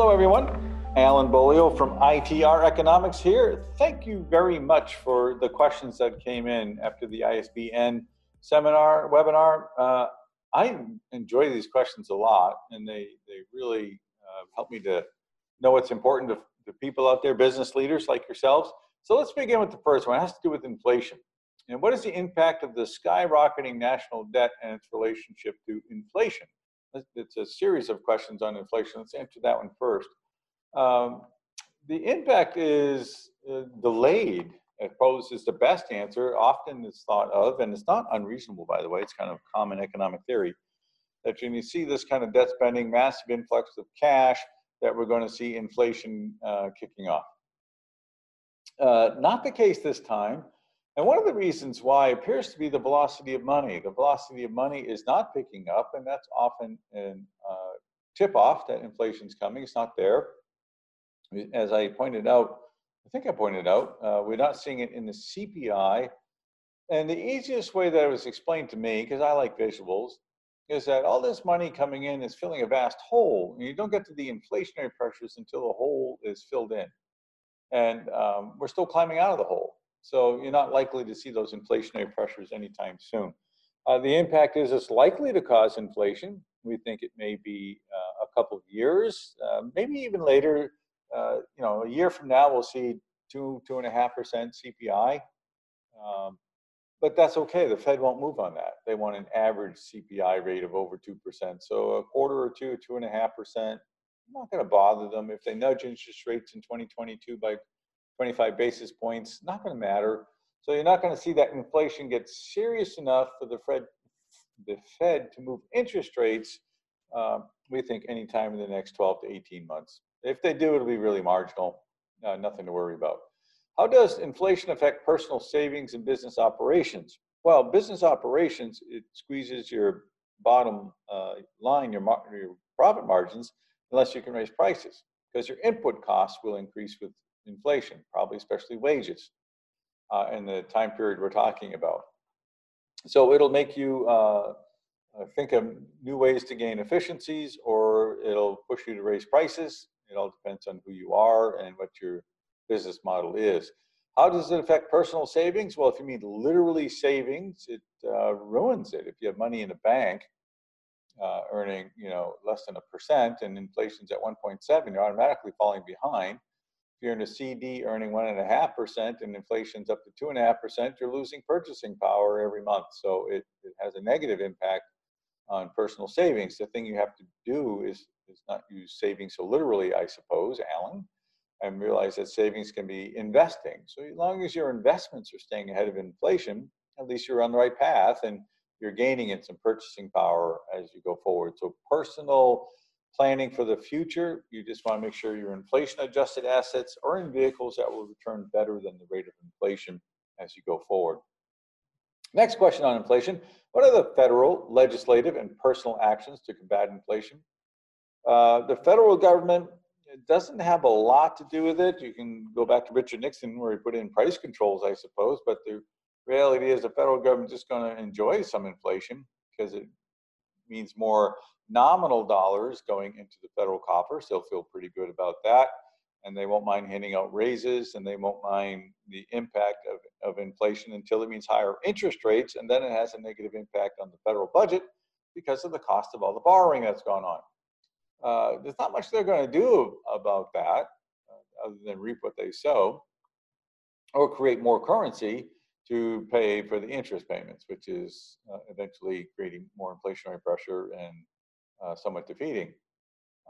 Hello, everyone. Alan Beaulieu from ITR Economics here. Thank you very much for the questions that came in after the ISBN seminar, webinar. Uh, I enjoy these questions a lot, and they, they really uh, help me to know what's important to, to people out there, business leaders like yourselves. So let's begin with the first one. It has to do with inflation. And what is the impact of the skyrocketing national debt and its relationship to inflation? It's a series of questions on inflation. Let's answer that one first. Um, the impact is uh, delayed, I suppose, is the best answer. Often it's thought of, and it's not unreasonable, by the way, it's kind of common economic theory, that when you see this kind of debt spending, massive influx of cash, that we're going to see inflation uh, kicking off. Uh, not the case this time. And one of the reasons why appears to be the velocity of money. The velocity of money is not picking up, and that's often a uh, tip off that inflation's coming. It's not there. As I pointed out, I think I pointed out, uh, we're not seeing it in the CPI. And the easiest way that it was explained to me, because I like visuals, is that all this money coming in is filling a vast hole. And you don't get to the inflationary pressures until the hole is filled in. And um, we're still climbing out of the hole. So you're not likely to see those inflationary pressures anytime soon. Uh, the impact is it's likely to cause inflation. We think it may be uh, a couple of years, uh, maybe even later. Uh, you know, a year from now, we'll see two, two and a half percent CPI. Um, but that's okay. The Fed won't move on that. They want an average CPI rate of over 2%. So a quarter or two, two and a half percent, I'm not going to bother them. If they nudge interest rates in 2022 by 25 basis points, not going to matter. So you're not going to see that inflation get serious enough for the Fed, the Fed to move interest rates. Uh, we think anytime in the next 12 to 18 months. If they do, it'll be really marginal. Uh, nothing to worry about. How does inflation affect personal savings and business operations? Well, business operations it squeezes your bottom uh, line, your, your profit margins, unless you can raise prices, because your input costs will increase with inflation, probably especially wages uh, in the time period we're talking about. So it'll make you uh, uh, think of new ways to gain efficiencies or it'll push you to raise prices. It all depends on who you are and what your business model is. How does it affect personal savings? Well, if you mean literally savings, it uh, ruins it. If you have money in a bank uh, earning, you know, less than a percent and inflation's at 1.7, you're automatically falling behind you're in a CD earning one and a half percent and inflation's up to two and a half percent, you're losing purchasing power every month. So it, it has a negative impact on personal savings. The thing you have to do is, is not use savings so literally, I suppose, Alan, and realize that savings can be investing. So as long as your investments are staying ahead of inflation, at least you're on the right path and you're gaining in some purchasing power as you go forward. So personal planning for the future, you just want to make sure your inflation adjusted assets are in vehicles that will return better than the rate of inflation as you go forward. Next question on inflation. What are the federal, legislative, and personal actions to combat inflation? Uh, the federal government doesn't have a lot to do with it. You can go back to Richard Nixon where he put in price controls, I suppose, but the reality is the federal government is just going to enjoy some inflation because it means more nominal dollars going into the federal coffers. They'll feel pretty good about that. And they won't mind handing out raises and they won't mind the impact of, of inflation until it means higher interest rates. And then it has a negative impact on the federal budget because of the cost of all the borrowing that's gone on. Uh, there's not much they're going to do about that uh, other than reap what they sow or create more currency to pay for the interest payments, which is uh, eventually creating more inflationary pressure and uh, somewhat defeating.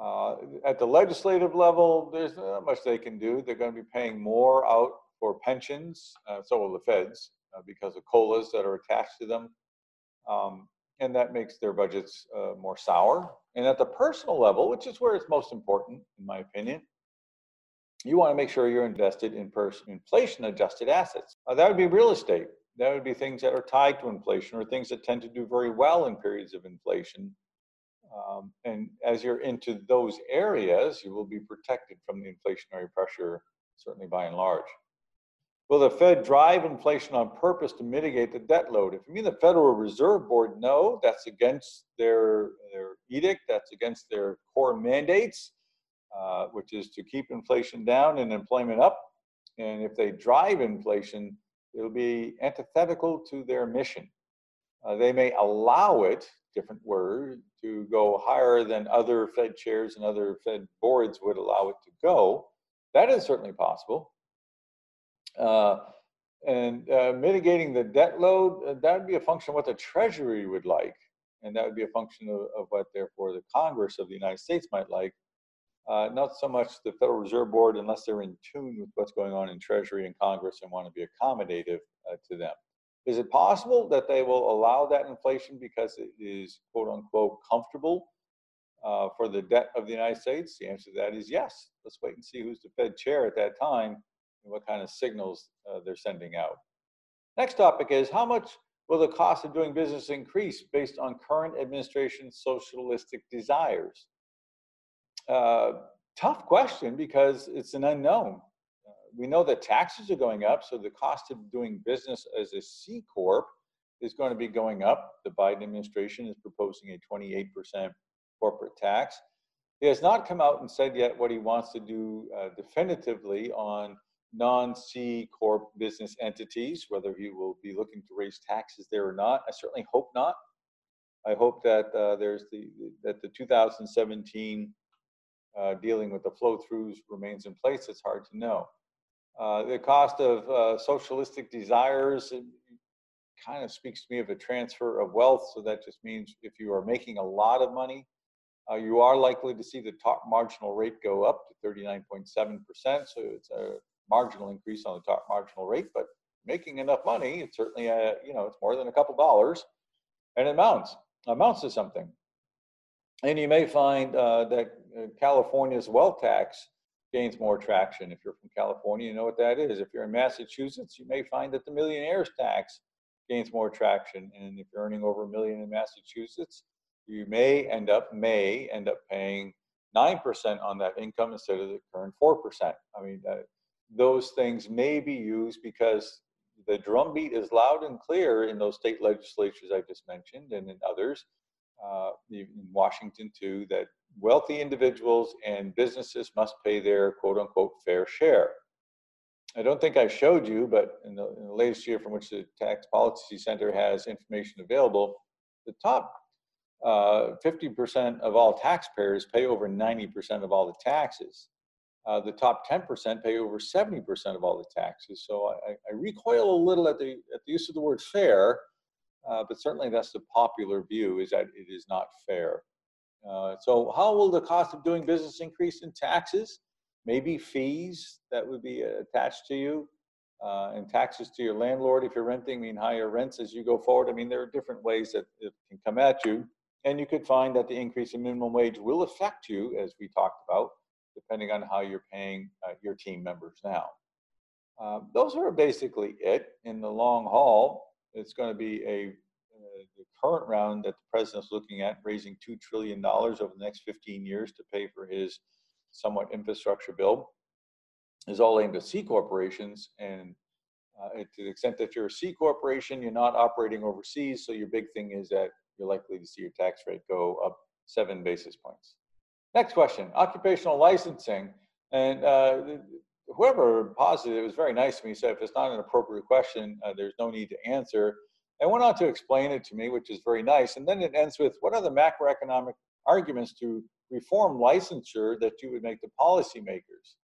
Uh, at the legislative level, there's not much they can do. They're going to be paying more out for pensions, uh, so will the feds, uh, because of COLAs that are attached to them. Um, and that makes their budgets uh, more sour. And at the personal level, which is where it's most important, in my opinion, you want to make sure you're invested in inflation adjusted assets. Uh, that would be real estate. That would be things that are tied to inflation or things that tend to do very well in periods of inflation. Um, and as you're into those areas, you will be protected from the inflationary pressure, certainly by and large. Will the Fed drive inflation on purpose to mitigate the debt load? If you mean the Federal Reserve Board, no, that's against their, their edict, that's against their core mandates. uh, which is to keep inflation down and employment up. And if they drive inflation, it'll be antithetical to their mission. Uh, they may allow it, different word, to go higher than other Fed chairs and other Fed boards would allow it to go. That is certainly possible. Uh, and uh, mitigating the debt load, uh, that would be a function of what the Treasury would like. And that would be a function of, of what, therefore, the Congress of the United States might like. Uh, not so much the Federal Reserve Board, unless they're in tune with what's going on in Treasury and Congress and want to be accommodative uh, to them. Is it possible that they will allow that inflation because it is quote unquote comfortable uh, for the debt of the United States? The answer to that is yes. Let's wait and see who's the Fed chair at that time and what kind of signals uh, they're sending out. Next topic is how much will the cost of doing business increase based on current administration socialistic desires? Uh, tough question because it's an unknown we know that taxes are going up, so the cost of doing business as a C corp is going to be going up. The Biden administration is proposing a 28% corporate tax. He has not come out and said yet what he wants to do uh, definitively on non-C corp business entities, whether he will be looking to raise taxes there or not. I certainly hope not. I hope that uh, there's the that the 2017 uh, dealing with the flow throughs remains in place. It's hard to know. Uh, the cost of uh, socialistic desires kind of speaks to me of a transfer of wealth. So that just means if you are making a lot of money, uh, you are likely to see the top marginal rate go up to 39.7%. So it's a marginal increase on the top marginal rate, but making enough money, it's certainly a, you know, it's more than a couple dollars and it amounts, amounts to something. And you may find uh, that uh, California's wealth tax gains more traction. If you're from California, you know what that is. If you're in Massachusetts, you may find that the millionaire's tax gains more traction. And if you're earning over a million in Massachusetts, you may end up may end up paying nine percent on that income instead of the current four percent. I mean, uh, those things may be used because the drumbeat is loud and clear in those state legislatures I just mentioned and in others, uh, in Washington too, that wealthy individuals and businesses must pay their quote unquote fair share. I don't think I showed you, but in the, in the, latest year from which the Tax Policy Center has information available, the top 50% uh, of all taxpayers pay over 90% of all the taxes. Uh, the top 10% pay over 70% of all the taxes. So I, I, recoil a little at the, at the use of the word fair, uh, but certainly that's the popular view is that it is not fair. Uh, so how will the cost of doing business increase in taxes? Maybe fees that would be attached to you. Uh, and taxes to your landlord if you're renting mean higher rents as you go forward. I mean, there are different ways that it can come at you. And you could find that the increase in minimum wage will affect you, as we talked about, depending on how you're paying uh, your team members now. Uh, those are basically it. In the long haul, it's going to be a the current round that the president's looking at, raising $2 trillion over the next 15 years to pay for his somewhat infrastructure bill, is all aimed at C corporations. And uh, to the extent that you're a C corporation, you're not operating overseas. So your big thing is that you're likely to see your tax rate go up seven basis points. Next question occupational licensing. And uh, whoever posited it was very nice to me. Said, if it's not an appropriate question, uh, there's no need to answer. And went on to explain it to me, which is very nice. And then it ends with what are the macroeconomic arguments to reform licensure that you would make to policymakers?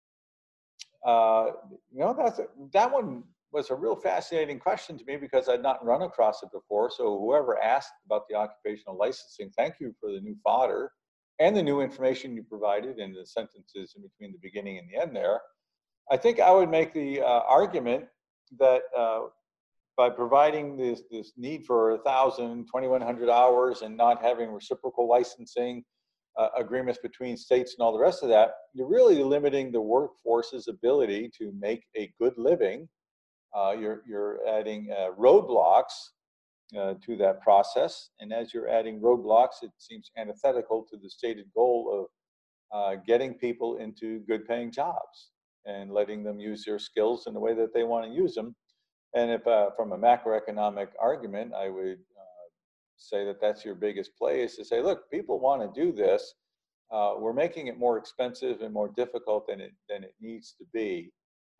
Uh, you know, that's a, that one was a real fascinating question to me because I'd not run across it before. So whoever asked about the occupational licensing, thank you for the new fodder and the new information you provided in the sentences in between the beginning and the end there. I think I would make the uh, argument that uh, by providing this, this need for 1,000, 2,100 hours and not having reciprocal licensing uh, agreements between states and all the rest of that, you're really limiting the workforce's ability to make a good living. Uh, you're, you're adding uh, roadblocks uh, to that process. And as you're adding roadblocks, it seems antithetical to the stated goal of uh, getting people into good paying jobs and letting them use their skills in the way that they want to use them and if uh, from a macroeconomic argument, I would uh, say that that's your biggest play is to say, look, people want to do this. uh, we're making it more expensive and more difficult than it, than it needs to be.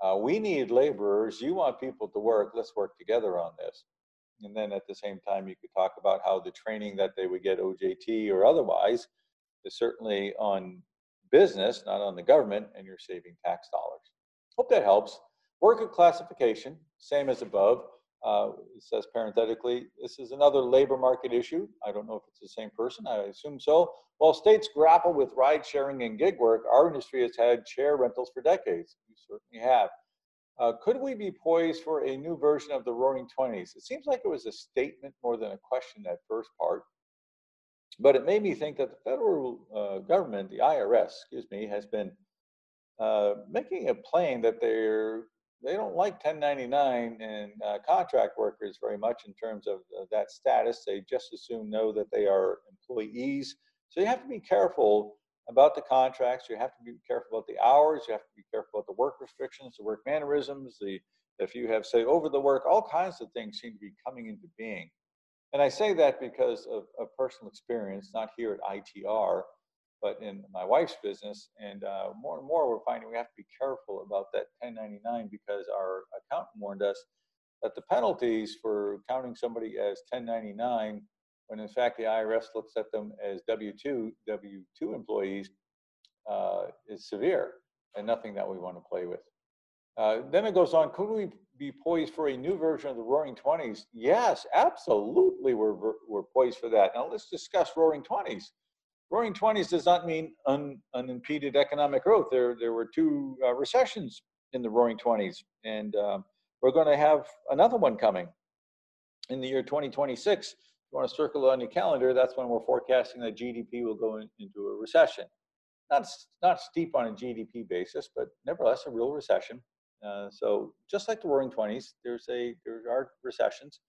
Uh, we need laborers. You want people to work. Let's work together on this. And then at the same time, you could talk about how the training that they would get OJT or otherwise is certainly on business, not on the government, and you're saving tax dollars. Hope that helps. Worker classification, same as above. Uh, it says parenthetically, this is another labor market issue. I don't know if it's the same person. I assume so. While states grapple with ride sharing and gig work, our industry has had chair rentals for decades. We certainly have. Uh, could we be poised for a new version of the Roaring Twenties? It seems like it was a statement more than a question, that first part. But it made me think that the federal uh, government, the IRS, excuse me, has been uh, making it plain that they're they don't like 1099 and uh, contract workers very much in terms of uh, that status. They just as soon know that they are employees. So you have to be careful about the contracts. You have to be careful about the hours. You have to be careful about the work restrictions, the work mannerisms, the if you have say over the work, all kinds of things seem to be coming into being. And I say that because of, of personal experience, not here at ITR, but in my wife's business. And uh, more and more, we're finding we have to be careful about that 1099 because our accountant warned us that the penalties for counting somebody as 1099 when in fact the IRS looks at them as W-2, W-2 employees, uh, is severe and nothing that we want to play with. Uh, then it goes on, could we be poised for a new version of the Roaring Twenties? Yes, absolutely, we're, we're poised for that. Now let's discuss Roaring Twenties. Roaring Twenties does not mean un, unimpeded economic growth. There, there were two uh, recessions in the Roaring Twenties, and uh, we're going to have another one coming in the year 2026 If you want to circle it on your calendar, that's when we're forecasting that GDP will go in, into a recession. Not, not steep on a GDP basis, but nevertheless a real recession. Uh, so just like the Roaring Twenties, there's a there are recessions,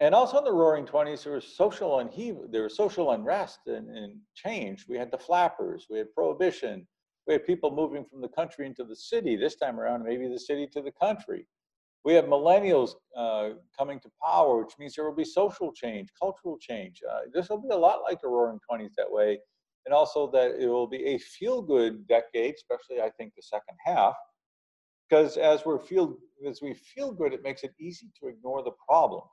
and also in the Roaring Twenties there was social unheav- there was social unrest and, and change. We had the flappers, we had prohibition, we had people moving from the country into the city. This time around, maybe the city to the country. We have millennials uh, coming to power, which means there will be social change, cultural change. Uh, this will be a lot like the Roaring Twenties that way, and also that it will be a feel-good decade, especially I think the second half, because as we feel as we feel good, it makes it easy to ignore the problems.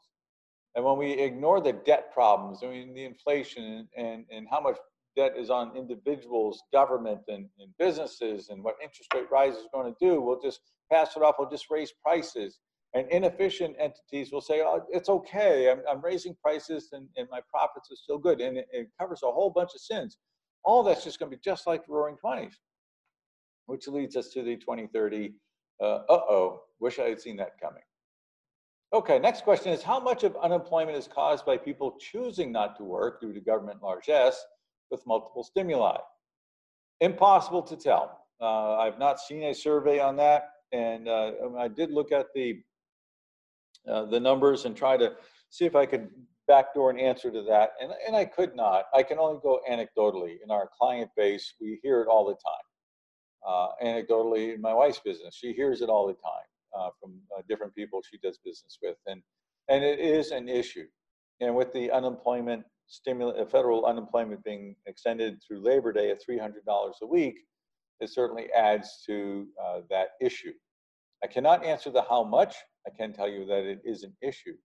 And when we ignore the debt problems, I mean the inflation and, and how much debt is on individuals, government, and, and businesses, and what interest rate rise is going to do, we'll just pass it off, we'll just raise prices. And inefficient entities will say, oh, it's okay, I'm, I'm raising prices and, and my profits are still good. And it, it covers a whole bunch of sins. All that's just going to be just like the roaring 20s, which leads us to the 2030. Uh oh, wish I had seen that coming. Okay, next question is how much of unemployment is caused by people choosing not to work due to government largesse with multiple stimuli? Impossible to tell. Uh, I've not seen a survey on that, and uh, I did look at the uh, the numbers and try to see if I could backdoor an answer to that, and and I could not. I can only go anecdotally. In our client base, we hear it all the time. Uh, anecdotally, in my wife's business, she hears it all the time uh, from uh, different people she does business with, and and it is an issue. And with the unemployment stimulus, uh, federal unemployment being extended through Labor Day at $300 a week, it certainly adds to uh, that issue. I cannot answer the how much. I can tell you that it is an issue.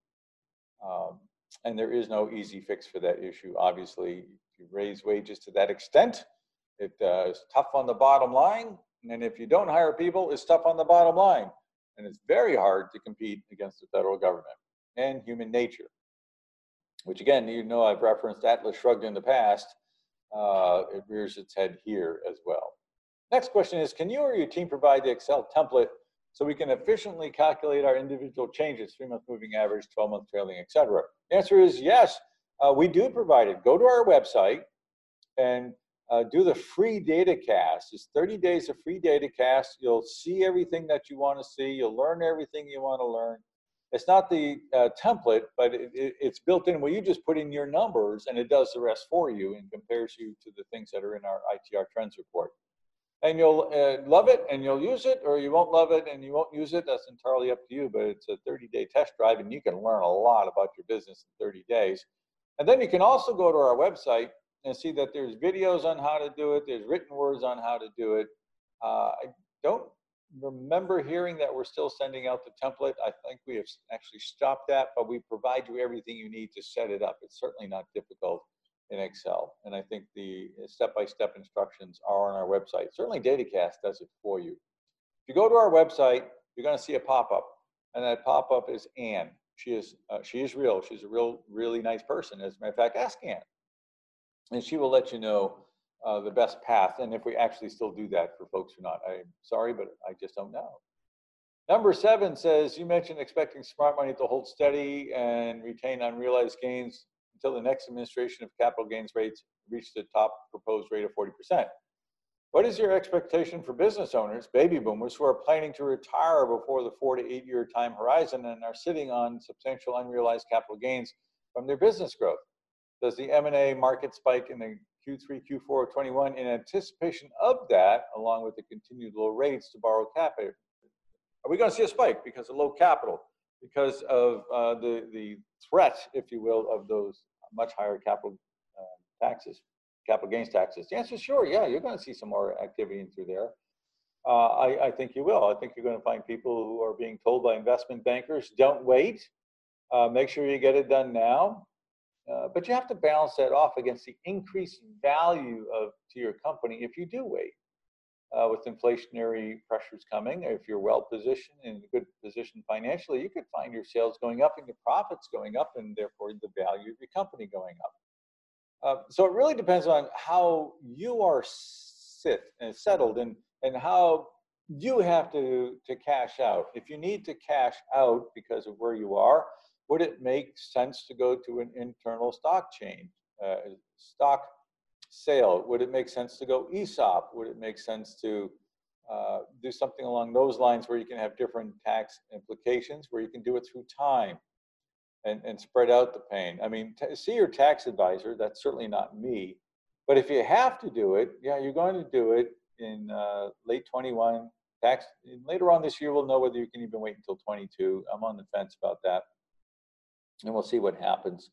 Um, and there is no easy fix for that issue. Obviously, if you raise wages to that extent, it uh, is tough on the bottom line. And if you don't hire people, it's tough on the bottom line. And it's very hard to compete against the federal government and human nature which again, you know I've referenced Atlas Shrugged in the past, uh, it rears its head here as well. Next question is, can you or your team provide the Excel template so we can efficiently calculate our individual changes, three-month moving average, 12-month trailing, etc.? The answer is yes, uh, we do provide it. Go to our website and uh, do the free data cast. It's 30 days of free data cast. You'll see everything that you want to see. You'll learn everything you want to learn. It's not the uh, template, but it, it, it's built in where you just put in your numbers and it does the rest for you and compares you to the things that are in our ITR trends report. And you'll uh, love it and you'll use it, or you won't love it and you won't use it. That's entirely up to you, but it's a 30 day test drive and you can learn a lot about your business in 30 days. And then you can also go to our website and see that there's videos on how to do it. There's written words on how to do it. Uh, I don't remember hearing that we're still sending out the template. I think we have actually stopped that, but we provide you everything you need to set it up. It's certainly not difficult in Excel. And I think the step-by-step instructions are on our website. Certainly DataCast does it for you. If you go to our website, you're gonna see a pop-up and that pop-up is Anne. She is, uh, she is real. She's a real, really nice person. As a matter of fact, ask Anne. And she will let you know uh, the best path and if we actually still do that for folks who not. I'm sorry, but I just don't know. Number seven says, you mentioned expecting smart money to hold steady and retain unrealized gains until the next administration of capital gains rates reach the top proposed rate of 40%. What is your expectation for business owners, baby boomers, who are planning to retire before the four to eight year time horizon and are sitting on substantial unrealized capital gains from their business growth? Does the M&A market spike in the Q3, Q4 of 21 in anticipation of that, along with the continued low rates to borrow capital? Are we going to see a spike because of low capital, because of uh, the, the threat, if you will, of those much higher capital uh, taxes? capital gains taxes? The answer is sure. Yeah, you're going to see some more activity through there. Uh, I, I, think you will. I think you're going to find people who are being told by investment bankers, don't wait. Uh, make sure you get it done now. Uh, but you have to balance that off against the increased value of to your company if you do wait. Uh, with inflationary pressures coming, if you're well positioned in a good position financially, you could find your sales going up and your profits going up, and therefore the value of your company going up. Uh, so it really depends on how you are sit and settled and, and how you have to, to cash out. If you need to cash out because of where you are, would it make sense to go to an internal stock chain, uh, stock sale? Would it make sense to go ESOP? Would it make sense to uh, do something along those lines where you can have different tax implications, where you can do it through time? and, and spread out the pain. I mean, see your tax advisor. That's certainly not me. But if you have to do it, yeah, you're going to do it in uh, late 21. Tax later on this year, we'll know whether you can even wait until 22. I'm on the fence about that, and we'll see what happens.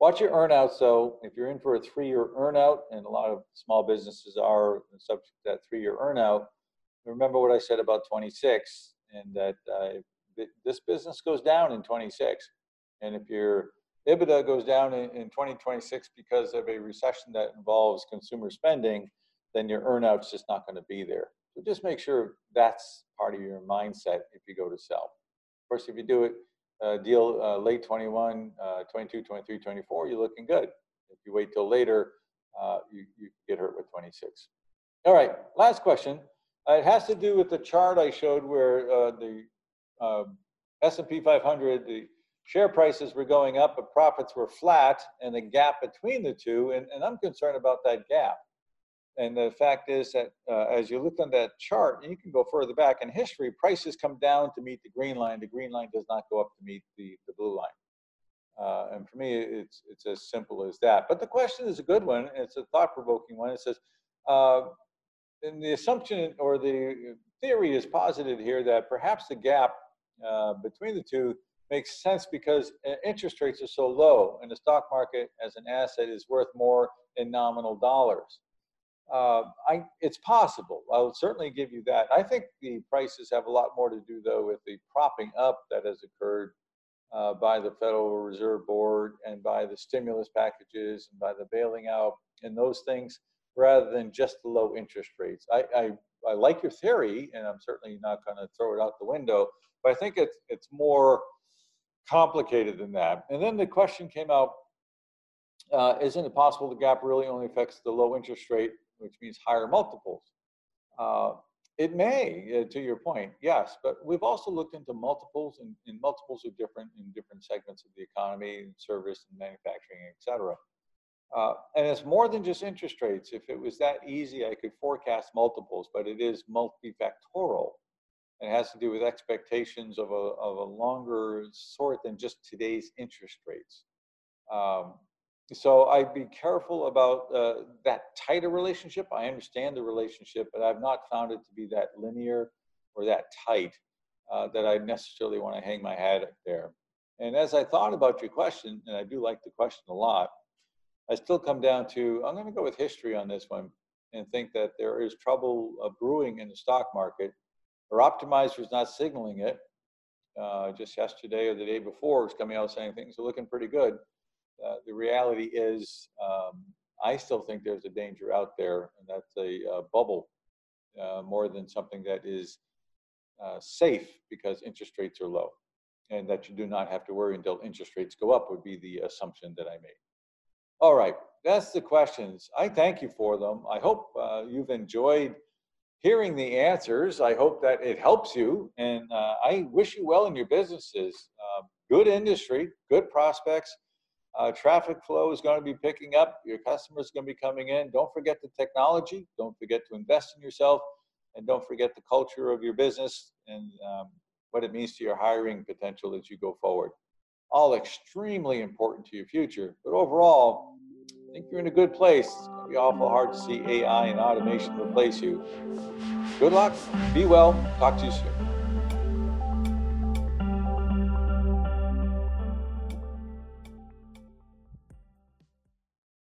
Watch your earnouts, though. If you're in for a three-year earnout, and a lot of small businesses are subject to that three-year earnout, remember what I said about 26, and that uh, this business goes down in 26 and if your EBITDA goes down in, in 2026 because of a recession that involves consumer spending, then your earnout's just not going to be there. So just make sure that's part of your mindset if you go to sell. Of course, if you do it uh, deal uh, late 21, uh, 22, 23, 24, you're looking good. If you wait till later, uh, you, you get hurt with 26. All right, last question. Uh, it has to do with the chart I showed where uh, the um, S&P 500, the share prices were going up, but profits were flat, and the gap between the two, and, and I'm concerned about that gap. And the fact is that uh, as you look on that chart, and you can go further back in history, prices come down to meet the green line. The green line does not go up to meet the, the blue line. Uh, and for me, it's, it's as simple as that. But the question is a good one. It's a thought-provoking one. It says, uh, and the assumption or the theory is posited here that perhaps the gap uh, between the two makes sense because uh, interest rates are so low and the stock market as an asset is worth more in nominal dollars. Uh, I, it's possible. I'll certainly give you that. I think the prices have a lot more to do, though, with the propping up that has occurred uh, by the Federal Reserve Board and by the stimulus packages and by the bailing out and those things, rather than just the low interest rates. I, I, I like your theory, and I'm certainly not going to throw it out the window, but I think it's, it's more complicated than that. And then the question came out, uh, isn't it possible the gap really only affects the low interest rate, which means higher multiples? Uh, it may, uh, to your point, yes, but we've also looked into multiples, and, and, multiples are different in different segments of the economy, service, and manufacturing, et cetera. Uh, and it's more than just interest rates. If it was that easy, I could forecast multiples, but it is multifactorial. It has to do with expectations of a, of a longer sort than just today's interest rates. Um, so I'd be careful about uh, that tighter relationship. I understand the relationship, but I've not found it to be that linear or that tight uh, that I necessarily want to hang my hat there. And as I thought about your question, and I do like the question a lot, I still come down to I'm going to go with history on this one and think that there is trouble uh, brewing in the stock market. Our optimizer is not signaling it. Uh, just yesterday or the day before was coming out saying things are looking pretty good. Uh, the reality is, um, I still think there's a danger out there, and that's a uh, bubble uh, more than something that is uh, safe because interest rates are low, and that you do not have to worry until interest rates go up would be the assumption that I made. All right, that's the questions. I thank you for them. I hope you've enjoyed hearing the answers. I hope that it helps you, and I wish you well in your businesses. Good industry, good prospects. Uh, traffic flow is going to be picking up. Your customers are going to be coming in. Don't forget the technology. Don't forget to invest in yourself, and don't forget the culture of your business and um, what it means to your hiring potential as you go forward. All extremely important to your future. But overall, I think you're in a good place. It's going to be awful hard to see AI and automation replace you. Good luck. Be well. Talk to you soon.